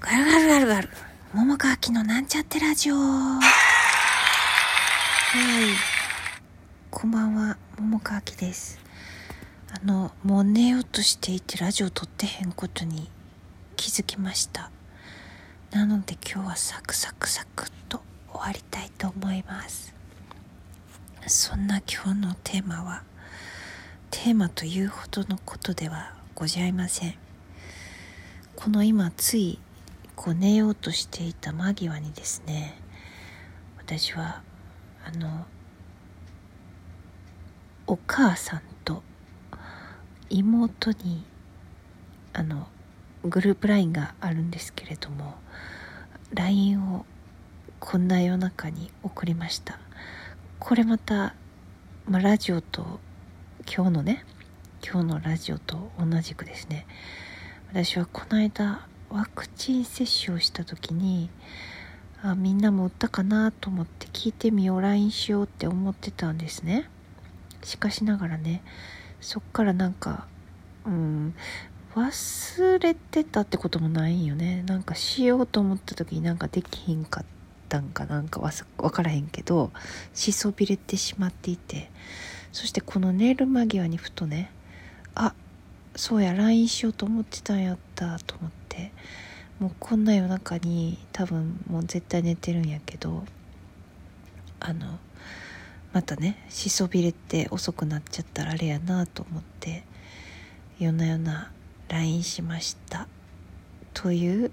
ガルガルガルガル。桃川きのなんちゃってラジオ。はい。こんばんは、桃川きです。あの、もう寝ようとしていてラジオ撮ってへんことに気づきました。なので今日はサクサクサクっと終わりたいと思います。そんな今日のテーマは、テーマというほどのことではございません。この今ついこう寝ようとしていた間際にですね私はあのお母さんと妹にあのグループ LINE があるんですけれども LINE をこんな夜中に送りました。これまた、まあ、ラジオと今日のね今日のラジオと同じくですね私はこの間ワクチン接種をした時にあみんなも打ったかなと思って聞いてみよう LINE しようって思ってたんですね。しかしながらねそっからなんかうん忘れてたってこともないんよね。なんかしようと思った時になんかできひんかったんかなんかわ分からへんけどしそびれてしまっていて。そしてこの寝る間際にふとねあそうや LINE しようと思ってたんやったと思って。もうこんな夜中に多分もう絶対寝てるんやけどあのまたねしそびれて遅くなっちゃったらあれやなと思って夜な夜な LINE しました。という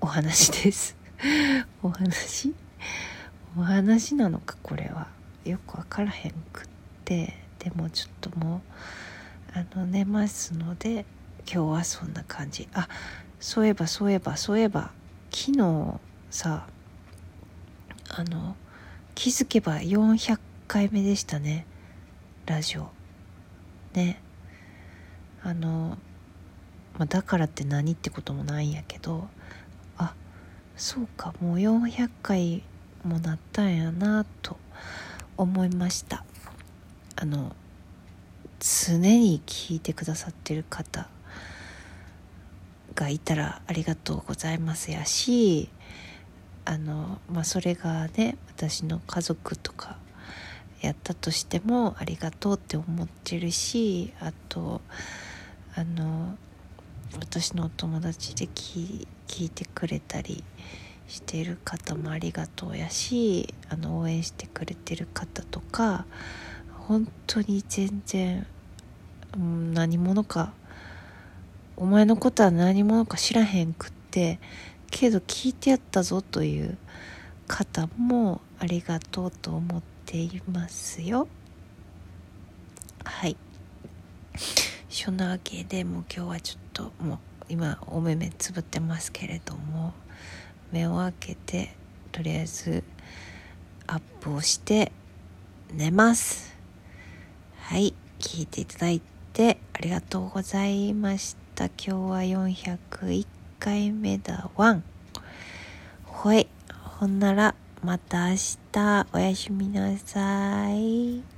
お話です。お話？お話なのかこれは。よく分からへんくって。でもちょっともうあの寝ますので今日はそんな感じ。あそういえばそういえばそういえば昨日さあの気づけば400回目でしたね。ラジオ。ね。あの、まあ、だからって何ってこともないんやけど。あそうかもう400回もなったんやなと思いました。あの常に聞いてくださってる方がいたらありがとうございますやしあの、まあ、それがね私の家族とかやったとしてもありがとうって思ってるしあとあの私のお友達で聞いてくれたりしてる方もありがとうやしあの応援してくれてる方とか本当に全然、何者かお前のことは何者か知らへんくってけど聞いてやったぞという方もありがとうと思っていますよ。はい。そんなわけでもう今日はちょっともう今お目目つぶってますけれども目を開けてとりあえずアップをして寝ます。はい。聞いていただいてありがとうございました今日は401回目だ。ワン。ほい。ほんならまた明日。おやすみなさい。